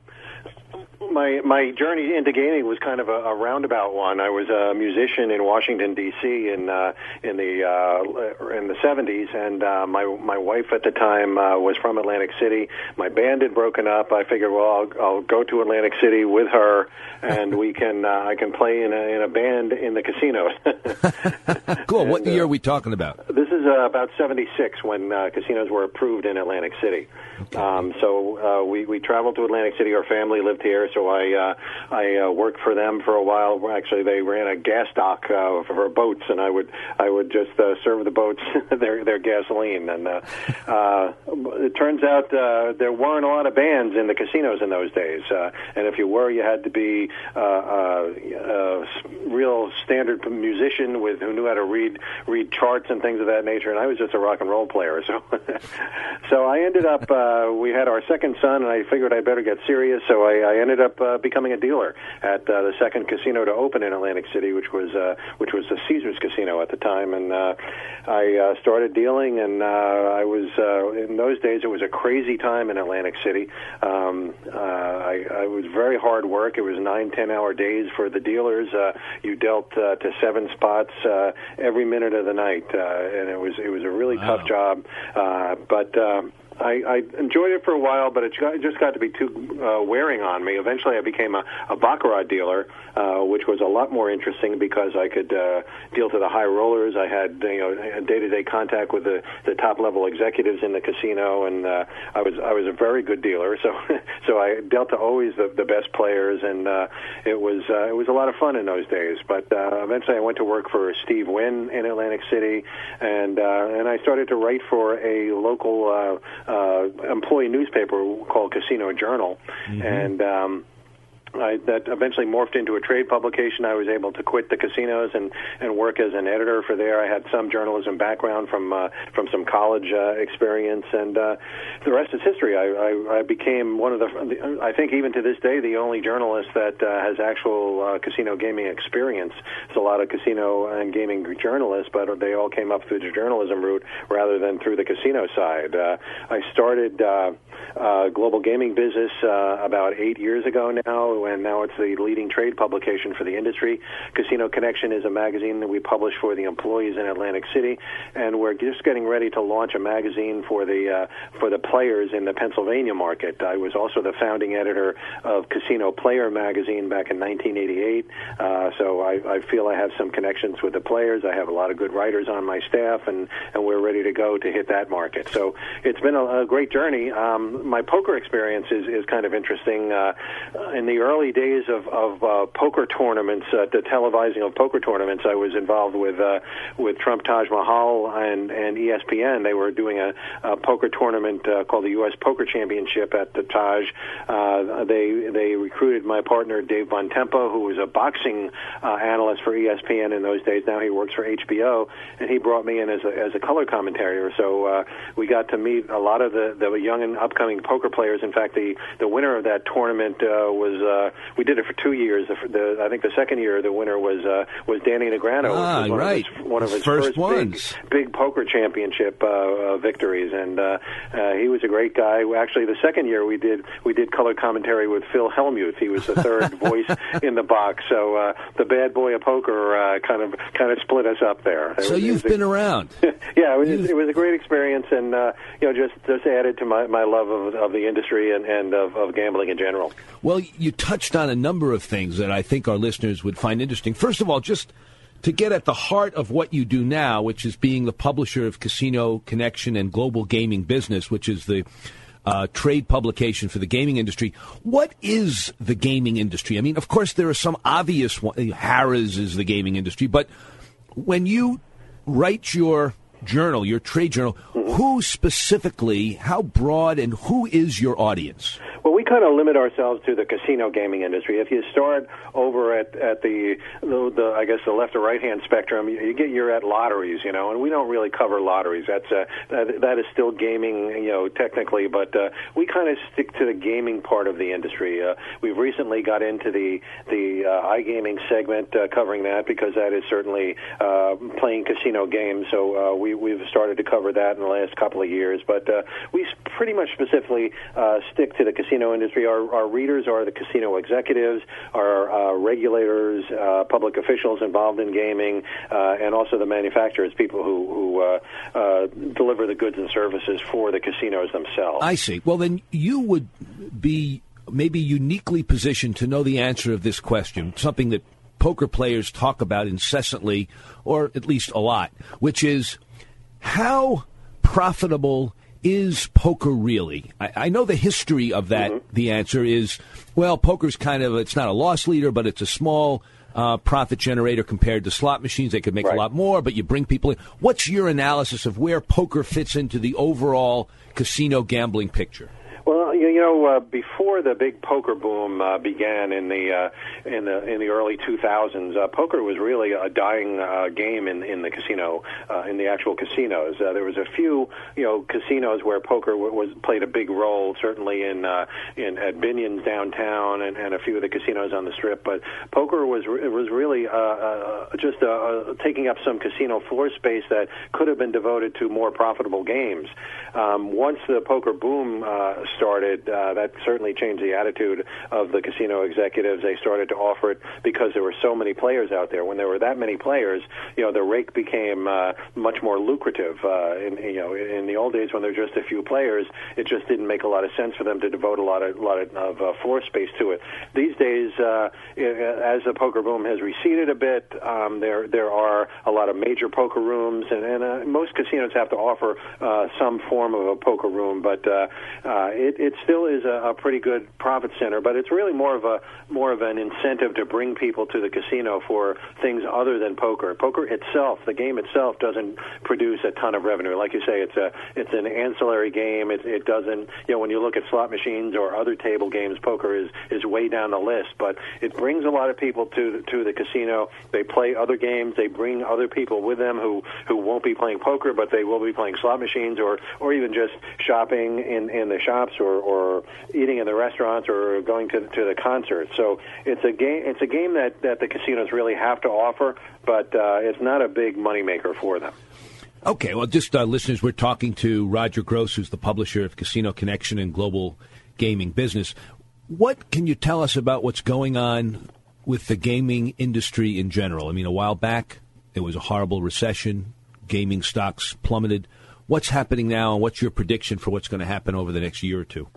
my my journey into gaming was kind of a, a roundabout one. I was a musician in Washington D.C. in uh, in the uh, in the seventies, and uh, my my wife at the time uh, was from Atlantic City. My band had broken up. I figured, well, I'll, I'll go to Atlantic City with her, and we can uh, I can play in a in a band in the casino. cool. and, what year are we talking about? This is uh, about '76 when uh, casinos were approved in Atlantic City. Um, so uh, we we traveled to Atlantic City. Our family lived here, so I uh, I uh, worked for them for a while. Actually, they ran a gas dock uh, for boats, and I would I would just uh, serve the boats their their gasoline. And uh, uh, it turns out uh, there weren't a lot of bands in the casinos in those days, uh, and if you were, you had to be uh, uh, a real standard musician with who knew how to read read charts and things of that nature. And I was just a rock and roll player, so so I ended up. Uh, we had our second son, and I figured I better get serious. So I, I ended up uh, becoming a dealer at uh, the second casino to open in Atlantic City, which was uh, which was the Caesars Casino at the time, and uh, I uh, started dealing. And uh, I was uh, in those days it was a crazy time in Atlantic City. Um, uh, I, I was very hard work. It was nine ten hour days for the dealers. Uh, you dealt uh, to seven spots uh, every minute of the night, uh, and it was it was a really Wow. tough job. Uh, but um, I, I enjoyed it for a while, but it, got, just got to be too uh, wearing on me. Eventually, I became a, a baccarat dealer, uh, which was a lot more interesting because I could uh, deal to the high rollers. I had you know day-to-day contact with the, the top level executives in the casino, and uh, I was I was a very good dealer. So so I dealt to always the, the best players, and uh, it was uh, it was a lot of fun in those days. But uh, eventually, I went to work for Steve Wynn in Atlantic City, and uh, and I started to write for a local uh, uh, employee newspaper called Casino Journal, and. Um, I, that eventually morphed into a trade publication. I was able to quit the casinos and and work as an editor for there. I had some journalism background from uh, from some college uh, experience, and uh, the rest is history. I, I, I became one of the, I think even to this day, the only journalist that uh, has actual uh, casino gaming experience. There's a lot of casino and gaming journalists, but they all came up through the journalism route rather than through the casino side. Uh, I started uh, uh, global gaming business uh, about eight years ago now, and now it's the leading trade publication for the industry. Casino Connection is a magazine that we publish for the employees in Atlantic City, and we're just getting ready to launch a magazine for the uh, for the players in the Pennsylvania market. I was also the founding editor of Casino Player magazine back in 1988, uh, so I, I feel I have some connections with the players. I have a lot of good writers on my staff, and and we're ready to go to hit that market. So it's been a, a great journey. Um, my poker experience is, is kind of interesting. Uh, in the early days of, of uh, poker tournaments, uh, the televising of poker tournaments, I was involved with uh, with Trump Taj Mahal and, and ESPN. They were doing a, a poker tournament uh, called the U.S. Poker Championship at the Taj. Uh, they they recruited my partner Dave Bontempo, who was a boxing uh, analyst for ESPN in those days. Now he works for HBO, and he brought me in as a, as a color commentator. So uh, we got to meet a lot of the, the young and upcoming poker players. In fact, the the winner of that tournament uh, was uh, we did it for two years. The, the, I think the second year the winner was uh, was Danny Negreanu, Ah, was one right. of his, one of his First first, ones. big big poker championship uh, uh, victories, and uh, uh, he was a great guy. Actually, the second year we did we did color commentary with Phil Hellmuth. He was the third voice in the box. So uh, the bad boy of poker uh, kind of kind of split us up there. It So was- you've was been around. yeah, it was, it was a great experience, and uh, you know, just just added to my, my love of, of the industry and, and of, of gambling in general. Well, you touched on a number of things that I think our listeners would find interesting. First of all, just to get at the heart of what you do now, which is being the publisher of Casino Connection and Global Gaming Business, which is the uh, trade publication for the gaming industry. What is the gaming industry? I mean, of course, there are some obvious ones. Harrah's is the gaming industry, but when you write your journal, your trade journal, who specifically, how broad, and who is your audience? Well, we kind of limit ourselves to the casino gaming industry. If you start over at at the, the, the I guess the left or right hand spectrum, you, you get you're at lotteries, you know, and we don't really cover lotteries. That's uh, that, that is still gaming, you know, technically, but uh, we kind of stick to the gaming part of the industry. Uh, we've recently got into the the uh, iGaming segment, uh, covering that because that is certainly uh, playing casino games. So uh, we we've started to cover that in the last couple of years, but uh, we pretty much specifically uh, stick to the casino industry. Our, our readers are the casino executives, our uh, regulators, uh, public officials involved in gaming, uh, and also the manufacturers, people who, who uh, uh, deliver the goods and services for the casinos themselves. I see. Well, then you would be maybe uniquely positioned to know the answer of this question, something that poker players talk about incessantly, or at least a lot, which is How profitable is poker really? I, I know the history of that. Mm-hmm. The answer is, well, poker's kind of it's not a loss leader, but it's a small uh, profit generator compared to slot machines. They could make a lot more, but you bring people in. What's your analysis of where poker fits into the overall casino gambling picture? You, you know, uh, before the big poker boom uh, began in the uh, in the in the early 2000s, uh, poker was really a dying uh, game in in the casino uh, in the actual casinos. Uh, there was a few, you know, casinos where poker w- was played a big role, certainly in uh, in at Binion's downtown and, and a few of the casinos on the strip. But poker was re- was really uh, uh, just uh, uh, taking up some casino floor space that could have been devoted to more profitable games. Um, once the poker boom uh, started, uh, that certainly changed the attitude of the casino executives. They started to offer it because there were so many players out there. When there were that many players, you know, the rake became uh, much more lucrative. Uh, in, you know, in the old days when there were just a few players, it just didn't make a lot of sense for them to devote a lot of lot of, uh, floor space to it. These days, uh, as the poker boom has receded a bit, um, there there are a lot of major poker rooms, and, and uh, most casinos have to offer uh, some form of a poker room, but uh, uh, it, it still is a, a pretty good profit center. But it's really more of a more of an incentive to bring people to the casino for things other than poker. Poker itself, the game itself, doesn't produce a ton of revenue. Like you say, it's a it's an ancillary game. It, it doesn't you know when you look at slot machines or other table games, poker is is way down the list. But it brings a lot of people to to the casino. They play other games. They bring other people with them who who won't be playing poker, but they will be playing slot machines or or even just shopping in, in the shops or, or eating in the restaurants or going to, to the concerts. So it's a game. It's a game that, that the casinos really have to offer, but uh, it's not a big moneymaker for them. Okay, well, just uh, listeners, we're talking to Roger Gros, who's the publisher of Casino Connection and Global Gaming Business. What can you tell us about what's going on with the gaming industry in general? I mean, a while back, there was a horrible recession, gaming stocks plummeted. What's happening now, and what's your prediction for what's going to happen over the next year or two?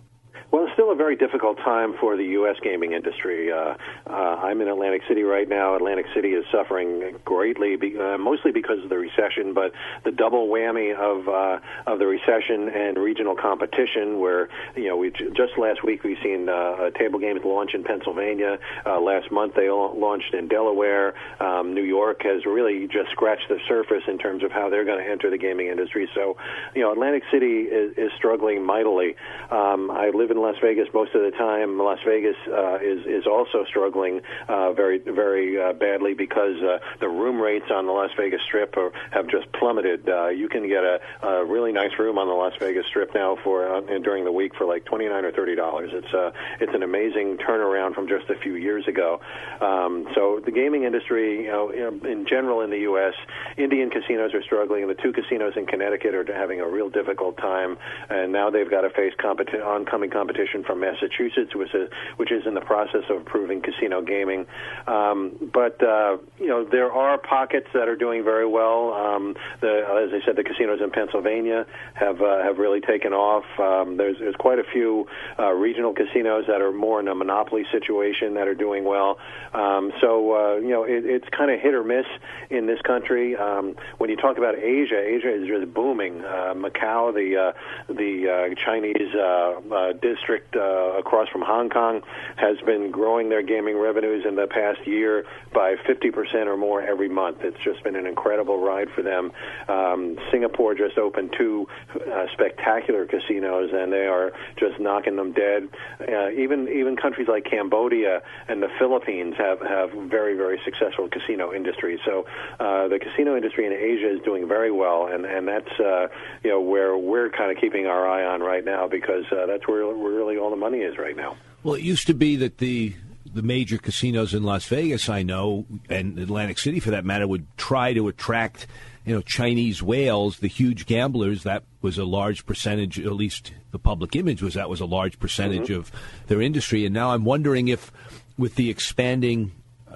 Well, it's still a very difficult time for the U.S. gaming industry. Uh, uh, I'm in Atlantic City right now. Atlantic City is suffering greatly, be, uh, mostly because of the recession, but the double whammy of uh, of the recession and regional competition. Where you know, we just last week we've seen uh, table games launch in Pennsylvania. Uh, last month they launched in Delaware. Um, New York has really just scratched the surface in terms of how they're going to enter the gaming industry. So, you know, Atlantic City is, is struggling mightily. Um, I live in Las Vegas most of the time. Las Vegas uh, is is also struggling uh, very very uh, badly because uh, the room rates on the Las Vegas Strip are, have just plummeted. Uh, you can get a, a really nice room on the Las Vegas Strip now for uh, during the week for like twenty nine or thirty dollars. It's uh, it's an amazing turnaround from just a few years ago. Um, so the gaming industry, you know, in general in the U.S., Indian casinos are struggling. The two casinos in Connecticut are having a real difficult time, and now they've got to face competi- oncoming competition from Massachusetts, which is, which is in the process of approving casino gaming. Um, but uh, you know there are pockets that are doing very well. Um, the, as I said, the casinos in Pennsylvania have uh, have really taken off. Um, there's there's quite a few uh, regional casinos that are more in a monopoly situation that are doing well. Um, so uh, you know it, it's kind of hit or miss in this country. Um, when you talk about Asia, Asia is just booming. Uh, Macau, the uh, the uh, Chinese uh, uh, district uh, across from Hong Kong, has been growing their gaming revenues in the past year by 50% or more every month. It's just been an incredible ride for them. Um, Singapore just opened two uh, spectacular casinos, and they are just knocking them dead. Uh, even even countries like Cambodia and the Philippines have have very very successful casino industries. So uh, the casino industry in Asia is doing very well, and and that's uh, you know where we're kind of keeping our eye on right now because uh, that's where, we're really all the money is right now. Well, it used to be that the the major casinos in Las Vegas, I know, and Atlantic City for that matter, would try to attract you know Chinese whales, the huge gamblers. That was a large percentage, at least the public image was that was a large percentage Mm-hmm. of their industry. And now I'm wondering if, with the expanding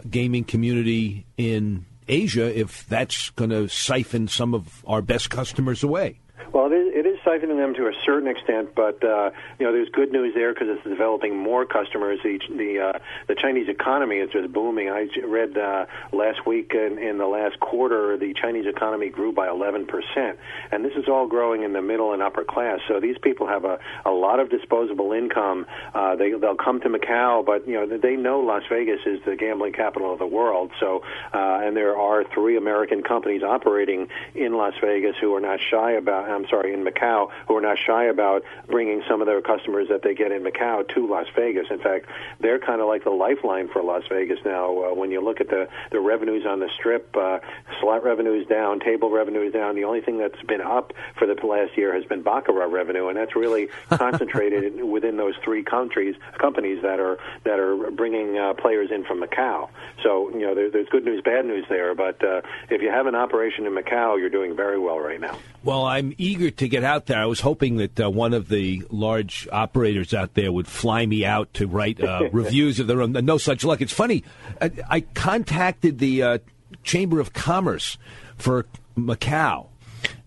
gaming community in Asia, if that's going to siphon some of our best customers away. Well, it is, it is siphoning them to a certain extent, but uh, you know, there's good news there because it's developing more customers. The the, uh, the Chinese economy is just booming. I read uh, last week in, in the last quarter, the Chinese economy grew by 11 percent, and this is all growing in the middle and upper class. So these people have a, a lot of disposable income. Uh, they they'll come to Macau, but you know they know Las Vegas is the gambling capital of the world. So uh, and there are three American companies operating in Las Vegas who are not shy about. I'm sorry, in Macau, who are not shy about bringing some of their customers that they get in Macau to Las Vegas. In fact, they're kind of like the lifeline for Las Vegas now. Uh, when you look at the the revenues on the strip, uh, slot revenues down, table revenue is down. The only thing that's been up for the last year has been baccarat revenue, and that's really concentrated within those three countries companies that are that are bringing uh, players in from Macau. So you know there, there's good news, bad news there. But uh, if you have an operation in Macau, you're doing very well right now. Well, I'm eager to get out there. I was hoping that uh, one of the large operators out there would fly me out to write uh, reviews of their own. No such luck. It's funny. I, I contacted the uh, Chamber of Commerce for Macau,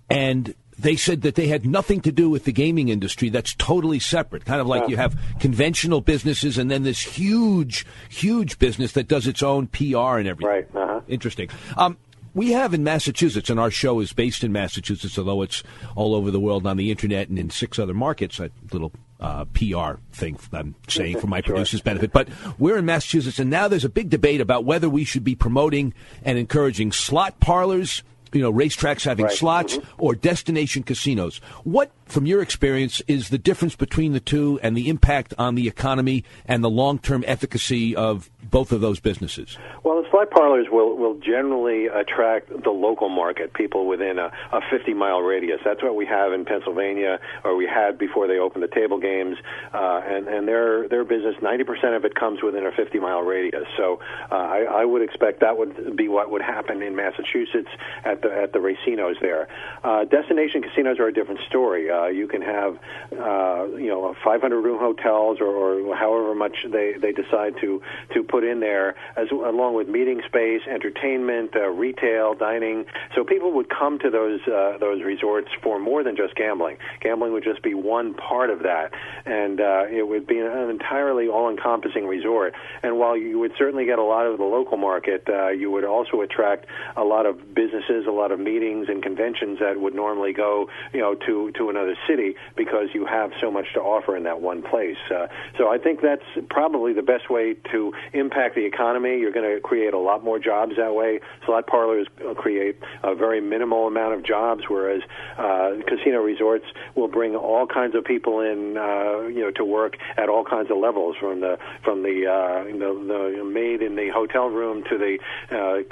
and they said that they had nothing to do with the gaming industry. That's totally separate. Kind of like you have conventional businesses and then this huge, huge business that does its own PR and everything. Right. Uh-huh. Interesting. Um, we have in Massachusetts, and our show is based in Massachusetts, although it's all over the world on the internet and in six other markets. A little uh, PR thing I'm saying for my Sure. producer's benefit. But we're in Massachusetts, and now there's a big debate about whether we should be promoting and encouraging slot parlors. You know, racetracks having slots or destination casinos. What, from your experience, is the difference between the two and the impact on the economy and the long term efficacy of both of those businesses? Well, the slot parlors will, will generally attract the local market, people within a, a 50 mile radius. That's what we have in Pennsylvania, or we had before they opened the table games. Uh, and and their, their business, 90% of it comes within a 50 mile radius. So uh, I, I would expect that would be what would happen in Massachusetts at the, at the racinos there. Uh, destination casinos are a different story. Uh, you can have, uh, you know, 500 room hotels or, or however much they, they decide to, to put in there, as along with meeting space, entertainment, uh, retail, dining. So people would come to those uh, those resorts for more than just gambling. Gambling would just be one part of that, and uh, it would be an entirely all-encompassing resort. And while you would certainly get a lot of the local market, uh, you would also attract a lot of businesses, lot of meetings and conventions that would normally go, you know, to to another city because you have so much to offer in that one place. Uh, so I think that's probably the best way to impact the economy. You're going to create a lot more jobs that way. Slot parlors create a very minimal amount of jobs, whereas uh, casino resorts will bring all kinds of people in, uh, you know, to work at all kinds of levels, from the from the uh, the, the maid in the hotel room to the uh,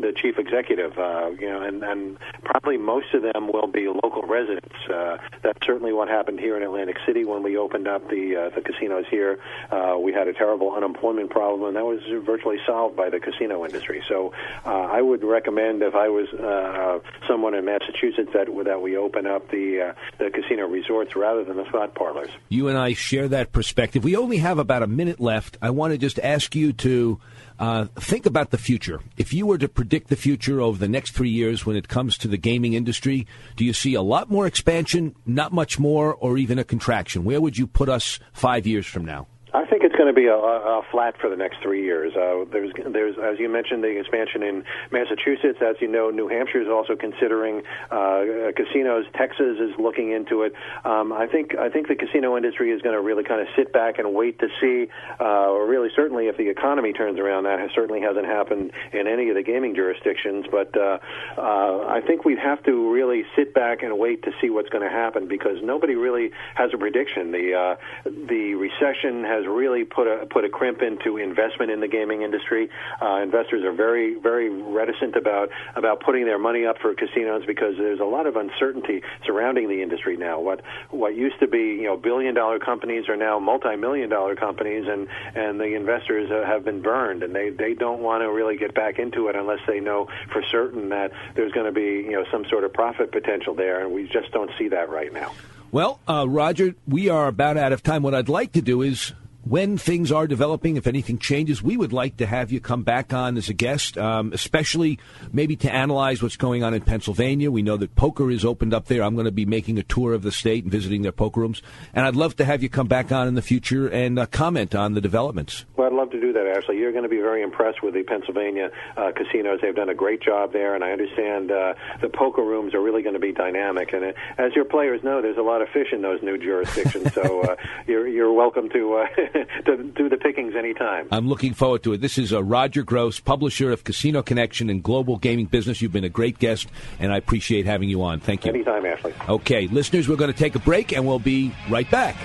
the chief executive, uh, you know, and, and probably most of them will be local residents. Uh, that's certainly what happened here in Atlantic City when we opened up the uh, the casinos here. Uh, we had a terrible unemployment problem, and that was virtually solved by the casino industry. So uh, I would recommend if I was uh, someone in Massachusetts that that we open up the uh, the casino resorts rather than the slot parlors. You and I share that perspective. We only have about a minute left. I want to just ask you to uh, think about the future. If you were to predict the future over the next three years when it comes to the gaming industry, do you see a lot more expansion, not much more, or even a contraction? Where would you put us five years from now? I think it's going to be a, a flat for the next three years. Uh, there's, there's, as you mentioned, the expansion in Massachusetts. As you know, New Hampshire is also considering uh, casinos. Texas is looking into it. Um, I think, I think the casino industry is going to really kind of sit back and wait to see, uh, or really certainly if the economy turns around. That has, certainly hasn't happened in any of the gaming jurisdictions. But uh, uh, I think we have to really sit back and wait to see what's going to happen because nobody really has a prediction. The uh, the recession has really put a put a crimp into investment in the gaming industry. Uh, investors are very very reticent about about putting their money up for casinos because there's a lot of uncertainty surrounding the industry now. What what used to be you know billion dollar companies are now multi million dollar companies, and and the investors uh, have been burned, and they they don't want to really get back into it unless they know for certain that there's going to be you know some sort of profit potential there, and we just don't see that right now. Well, uh, Roger, we are about out of time. What I'd like to do is when things are developing, if anything changes, we would like to have you come back on as a guest, um, especially maybe to analyze what's going on in Pennsylvania. We know that poker is opened up there. I'm going to be making a tour of the state and visiting their poker rooms. And I'd love to have you come back on in the future and uh, comment on the developments. Well, I'd love to do that, Ashley. You're going to be very impressed with the Pennsylvania uh, casinos. They've done a great job there, and I understand uh, the poker rooms are really going to be dynamic. And uh, as your players know, there's a lot of fish in those new jurisdictions, so uh, you're, you're welcome to, uh, to do the pickings anytime. I'm looking forward to it. This is uh, Roger Gros, publisher of Casino Connection and Global Gaming Business. You've been a great guest, and I appreciate having you on. Thank you. Anytime, Ashley. Okay, listeners, we're going to take a break, and we'll be right back.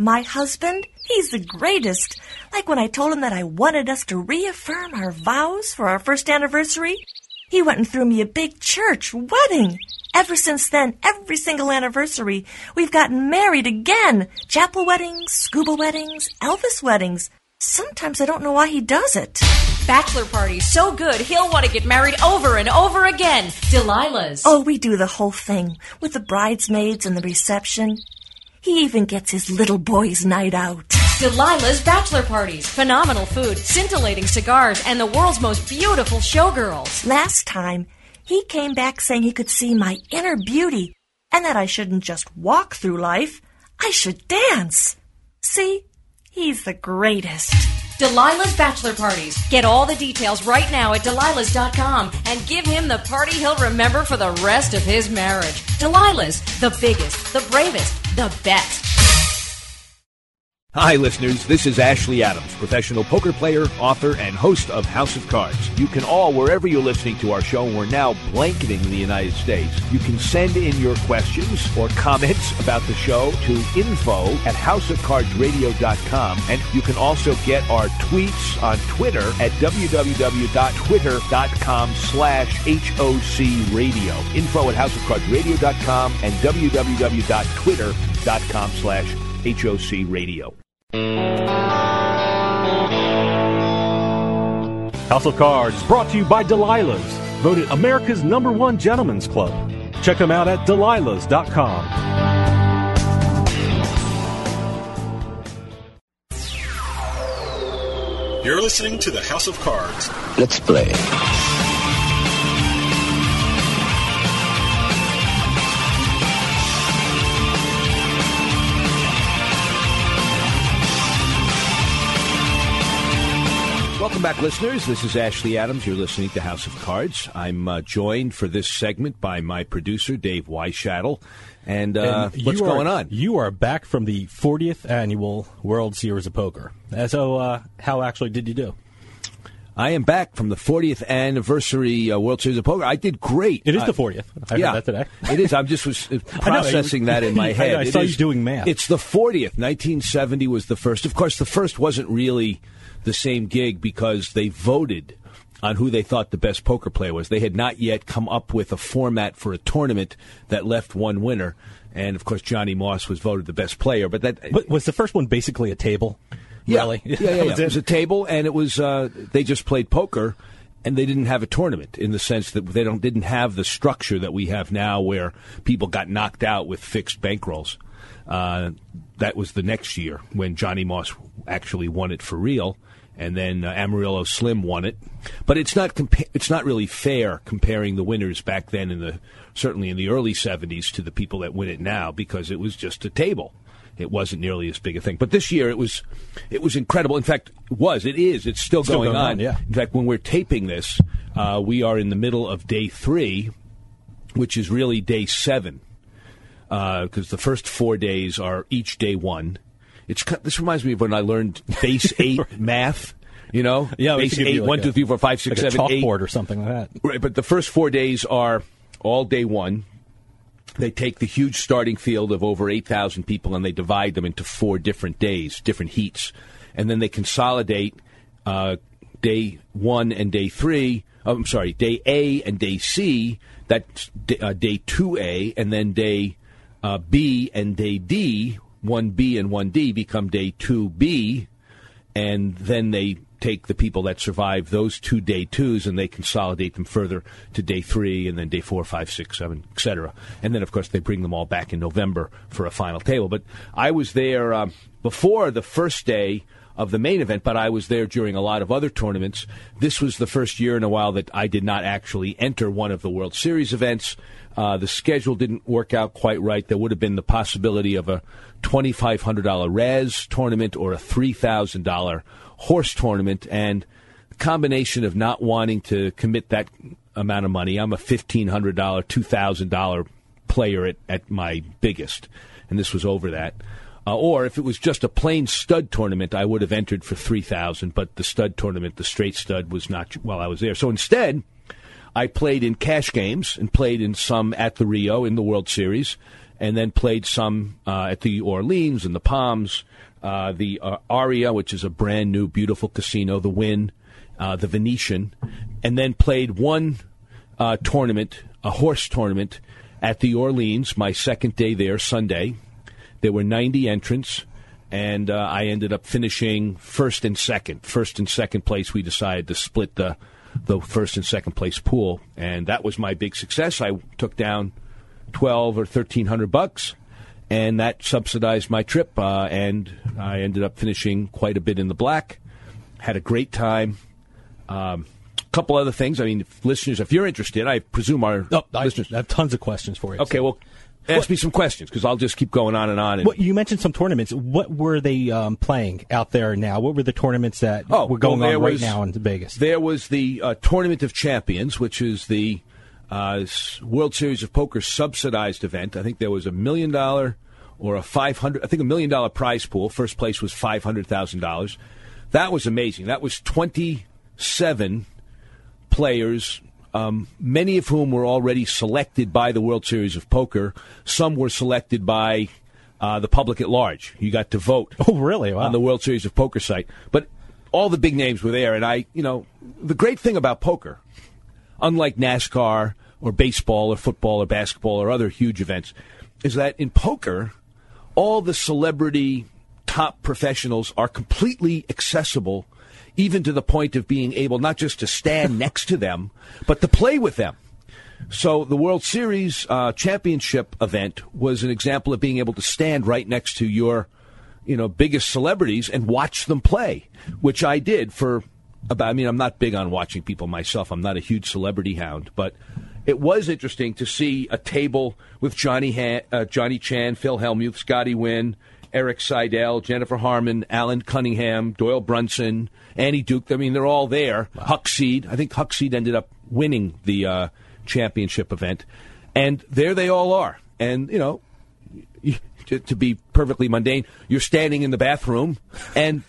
My husband, he's the greatest. Like when I told him that I wanted us to reaffirm our vows for our first anniversary, he went and threw me a big church wedding. Ever since then, every single anniversary, we've gotten married again. Chapel weddings, scuba weddings, Elvis weddings. Sometimes I don't know why he does it. Bachelor party so good he'll want to get married over and over again. Delilah's. Oh, we do the whole thing with the bridesmaids and the reception. He even gets his little boy's night out. Delilah's bachelor parties. Phenomenal food, scintillating cigars, and the world's most beautiful showgirls. Last time, he came back saying he could see my inner beauty and that I shouldn't just walk through life, I should dance. See? He's the greatest. Delilah's bachelor parties. Get all the details right now at Delilah's.com and give him the party he'll remember for the rest of his marriage. Delilah's, the biggest, the bravest, the best. Hi, listeners. This is Ashley Adams, professional poker player, author, and host of House of Cards. You can all, wherever you're listening to our show, we're now blanketing the United States. You can send in your questions or comments about the show to info at houseofcardsradio.com. And you can also get our tweets on Twitter at www.twitter.com slash HOC radio. Info at houseofcardsradio.com and www.twitter.com slash HOC radio. House of Cards brought to you by Delilah's, voted America's number one gentleman's club. Check them out at delilahs.com. You're listening to the House of Cards. Let's play. Welcome back, listeners. This is Ashley Adams. You're listening to House of Cards. I'm uh, joined for this segment by my producer, Dave Weishattle. And, uh, And what's are- going on? You are back from the 40th annual World Series of Poker. Uh, So, uh, how actually did you do? I am back from the 40th anniversary uh, World Series of Poker. I did great. It is the 40th. I heard yeah, that today. it is. I'm just was uh, know, processing that in my I- head. I It saw is- you doing math. It's the 40th. 1970 was the first. Of course, the first wasn't really the same gig because they voted on who they thought the best poker player was. They had not yet come up with a format for a tournament that left one winner. And of course, Johnny Moss was voted the best player. But that But was the first one basically a table? yeah, Really? yeah, yeah, yeah. It was a table, and it was uh, they just played poker, and they didn't have a tournament in the sense that they don't didn't have the structure that we have now, where people got knocked out with fixed bankrolls. Uh, that was the next year when Johnny Moss actually won it for real, and then uh, Amarillo Slim won it. But it's not compa- it's not really fair comparing the winners back then in the certainly in the early '70s to the people that win it now because it was just a table it wasn't nearly as big a thing. But this year it was it was incredible. In fact, it was it is it's still, Still going, going on. on, yeah. In fact, when we're taping this, uh, we are in the middle of day three, which is really day seven, because the first four days are each day one. It's this reminds me of when I learned base eight math. You know, Yeah, base eight, like one, a- two, three, four, five, six, like a seven, eight. or something like that. Right, but the first four days are all day one. They take the huge starting field of over 8,000 people and they divide them into four different days, different heats. And then they consolidate uh, day one and day three. oh, I'm sorry, day A and day C. That's uh, day 2A. And then day uh, B and day D, 1B and 1D, become day 2B and then they take the people that survive those two day twos and they consolidate them further to day three and then day four, five, six, seven, etc. And then, of course, they bring them all back in November for a final table. But I was there um, before the first day of the main event, but I was there during a lot of other tournaments. This was the first year in a while that I did not actually enter one of the World Series events. Uh, the schedule didn't work out quite right. There would have been the possibility of a $2,500 Razz tournament or a $3,000 horse tournament. And the combination of not wanting to commit that amount of money, I'm a $1,500, $2,000 player at, at my biggest. And this was over that. Uh, or if it was just a plain stud tournament, I would have entered for 3000 but the stud tournament, the straight stud, was not while I was there. So instead, I played in cash games and played in some at the Rio in the World Series, and then played some uh, at the Orleans and the Palms, uh, the uh, Aria, which is a brand new, beautiful casino, the Wynn, uh, the Venetian, and then played one uh, tournament, a horse tournament, at the Orleans, my second day there, Sunday. There were 90 entrants, and uh, I ended up finishing first and second. First and second place, we decided to split the the first and second place pool, and that was my big success. I took down twelve or thirteen hundred bucks, and that subsidized my trip. Uh, and I ended up finishing quite a bit in the black. Had a great time. Um, a couple other things. I mean, if listeners, if you're interested, I presume our Oh, listeners. I have tons of questions for you. Okay, well, ask me some questions because I'll just keep going on and on. And, What, you mentioned some tournaments. What were they um, playing out there now? What were the tournaments that were going well, on right was- now in Vegas? There was the uh, Tournament of Champions, which is the uh, World Series of Poker subsidized event. I think there was a million dollar or a five hundred. I think a million dollar prize pool. First place was five hundred thousand dollars. That was amazing. That was twenty seven players. Um, many of whom were already selected by the World Series of Poker. Some were selected by uh, the public at large. You got to vote. Oh, really? Wow. On the World Series of Poker site. But all the big names were there. And I, you know, the great thing about poker, unlike NASCAR or baseball or football or basketball or other huge events, is that in poker, all the celebrity top professionals are completely accessible, even to the point of being able not just to stand next to them, but to play with them. So the World Series uh, championship event was an example of being able to stand right next to your, you know, biggest celebrities and watch them play, which I did for about. I mean, I'm not big on watching people myself. I'm not a huge celebrity hound, but it was interesting to see a table with Johnny uh, Johnny Chan, Phil Hellmuth, Scotty Nguyen, Erik Seidel, Jennifer Harman, Allen Cunningham, Doyle Brunson, Annie Duke. I mean, they're all there. Huck Seed. I think Huck Seed ended up winning the uh, championship event. And there they all are. And, you know, to, to be perfectly mundane, you're standing in the bathroom and,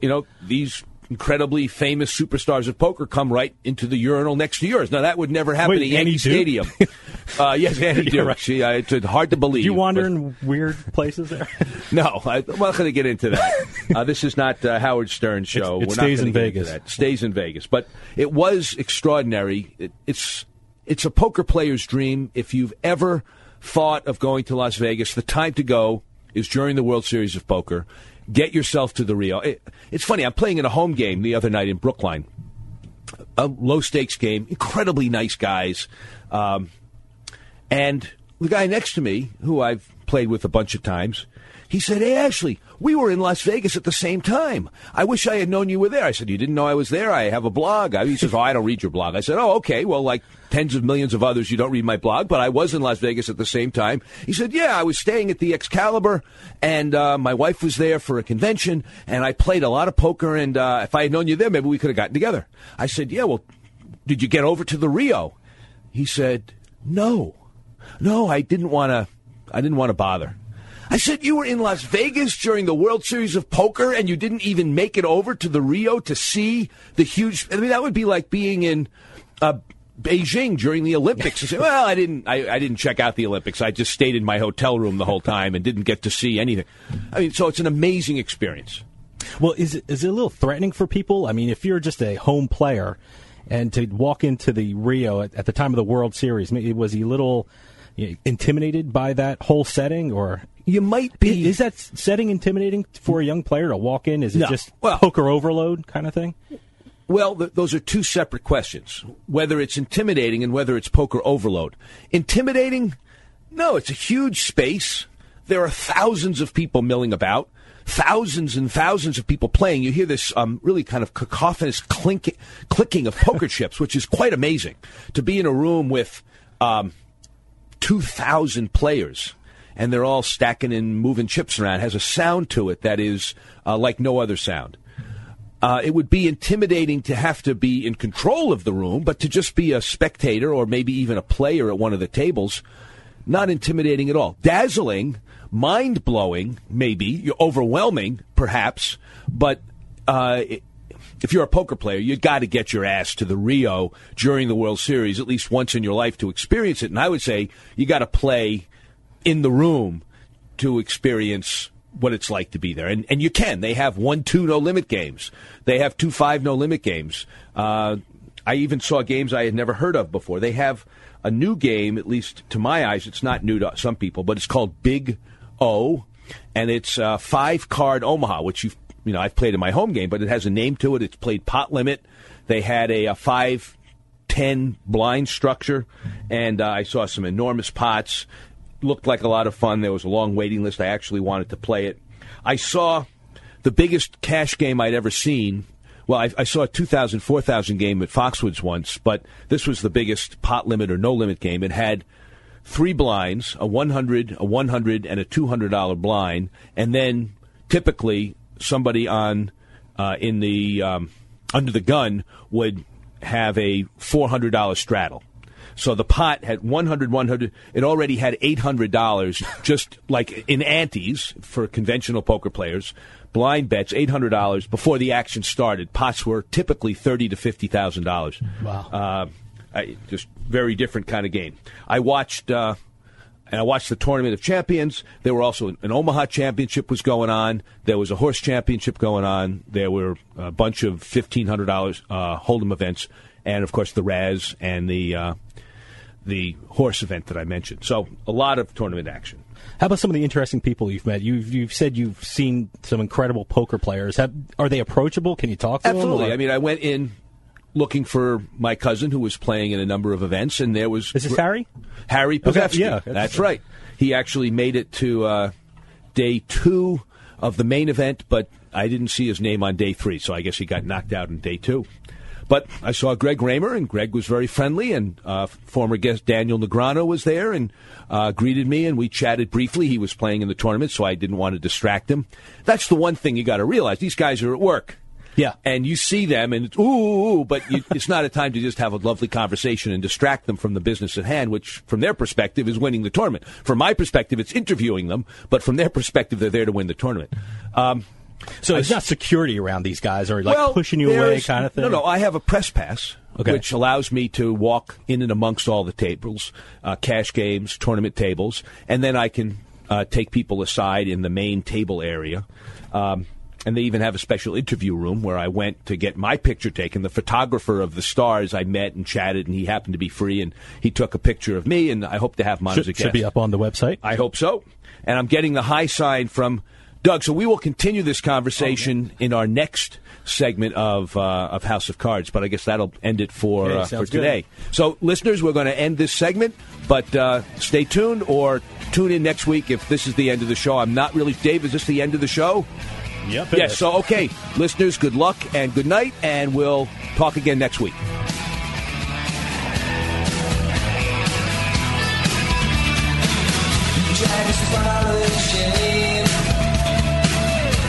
you know, these incredibly famous superstars of poker come right into the urinal next to yours. Now, that would never happen Wait, at Yankee Stadium. uh, yes, Annie Duke. right. She, uh, it's hard to believe. Do you wander but- in weird places there? no, I, I'm not going to get into that. Uh, this is not uh, Howard Stern's show. It We're stays in Vegas. Stays in Vegas, but it was extraordinary. It, it's it's a poker player's dream. If you've ever thought of going to Las Vegas, the time to go is during the World Series of Poker. Get yourself to the Rio. It, it's funny. I'm playing in a home game the other night in Brookline. A low stakes game. Incredibly nice guys. Um, and the guy next to me, who I've played with a bunch of times, he said, Hey, Ashley, we were in Las Vegas at the same time. I wish I had known you were there. I said, You didn't know I was there? I have a blog. He says, Oh, I don't read your blog. I said, Oh, okay. Well, like tens of millions of others, you don't read my blog, but I was in Las Vegas at the same time. He said, Yeah, I was staying at the Excalibur, and uh, my wife was there for a convention, and I played a lot of poker, and uh, if I had known you there, maybe we could have gotten together. I said, Yeah, well, did you get over to the Rio? He said, No. No, I didn't want to. I didn't want to bother. I said you were in Las Vegas during the World Series of Poker, and you didn't even make it over to the Rio to see the huge. I mean, that would be like being in uh, Beijing during the Olympics. Say, well, I didn't. I, I didn't check out the Olympics. I just stayed in my hotel room the whole time and didn't get to see anything. I mean, so it's an amazing experience. Well, is it, is it a little threatening for people? I mean, if you're just a home player and to walk into the Rio at, at the time of the World Series, was he a little you know, intimidated by that whole setting, or You might be. Is that setting intimidating for a young player to walk in? Is it No. just Well- poker overload kind of thing? Well, th- those are two separate questions. Whether it's intimidating and whether it's poker overload. Intimidating? No, it's a huge space. There are thousands of people milling about, thousands and thousands of people playing. You hear this um, really kind of cacophonous clink- clicking of poker chips, which is quite amazing. To be in a room with um, 2,000 players and they're all stacking and moving chips around has a sound to it that is uh, like no other sound. Uh, it would be intimidating to have to be in control of the room, but to just be a spectator or maybe even a player at one of the tables, not intimidating at all. Dazzling, mind blowing, maybe, overwhelming, perhaps, but uh, it- if you're a poker player, you've got to get your ass to the Rio during the World Series at least once in your life to experience it. And I would say you got to play in the room to experience what it's like to be there. And and you can. They have one two no limit games. They have two five no limit games. Uh, I even saw games I had never heard of before. They have a new game, at least to my eyes, it's not new to some people, but it's called Big O, and it's uh, five card Omaha, which you've you know I've played in my home game, but it has a name to it. It's played pot limit. They had a, a five ten blind structure, and uh, I saw some enormous pots. Looked like a lot of fun. There was a long waiting list. I actually wanted to play it. I saw the biggest cash game I'd ever seen. Well, I, I saw a 2,000, 4,000 game at Foxwoods once, but this was the biggest pot limit or no limit game. It had three blinds, a 100, a 100, and a $200 blind, and then typically somebody on uh, in the um, under the gun would have a $400 straddle. So the pot had 100, 100. It already had $800 just like in antes for conventional poker players. Blind bets, $800 before the action started. Pots were typically thirty to $50,000. Wow. Uh, I, just very different kind of game. I watched, uh, and I watched the Tournament of Champions. There were also an Omaha Championship was going on. There was a horse championship going on. There were a bunch of fifteen hundred dollars uh, hold'em events, and of course the Razz and the uh, the horse event that I mentioned. So a lot of tournament action. How about some of the interesting people you've met? You've you've said you've seen some incredible poker players. Have, are they approachable? Can you talk to Absolutely. them? or- I mean, I went in looking for my cousin who was playing in a number of events, and there was Is this Harry? Harry Okay, yeah, that's, that's- right. He actually made it to uh, day two of the main event, but I didn't see his name on day three, so I guess he got knocked out in day two. But I saw Greg Raymer, and Greg was very friendly, and uh, former guest Daniel Negreanu was there and uh, greeted me, and we chatted briefly. He was playing in the tournament, so I didn't want to distract him. That's the one thing you got to realize: these guys are at work. Yeah. And you see them, and it's ooh, ooh, ooh but you, it's not a time to just have a lovely conversation and distract them from the business at hand, which, from their perspective, is winning the tournament. From my perspective, it's interviewing them, but from their perspective, they're there to win the tournament. Um, So I it's not security around these guys, or like well, pushing you away, kind of thing. No, no. I have a press pass, Okay. which allows me to walk in and amongst all the tables, uh, cash games, tournament tables, and then I can uh, take people aside in the main table area. Um, and they even have a special interview room where I went to get my picture taken. The photographer of the stars I met and chatted, and he happened to be free, and he took a picture of me, and I hope to have him on as a guest. should be up on the website. I hope so. And I'm getting the high sign from Doug. So we will continue this conversation in our next segment of uh, of House of Cards. But I guess that'll end it for Okay, uh, for sounds good. today. So listeners, we're going to end this segment, but uh, stay tuned or tune in next week if this is the end of the show. I'm not really Dave. Is this the end of the show? Yep. Yes. is. So okay, listeners, good luck and good night, and we'll talk again next week. Jack is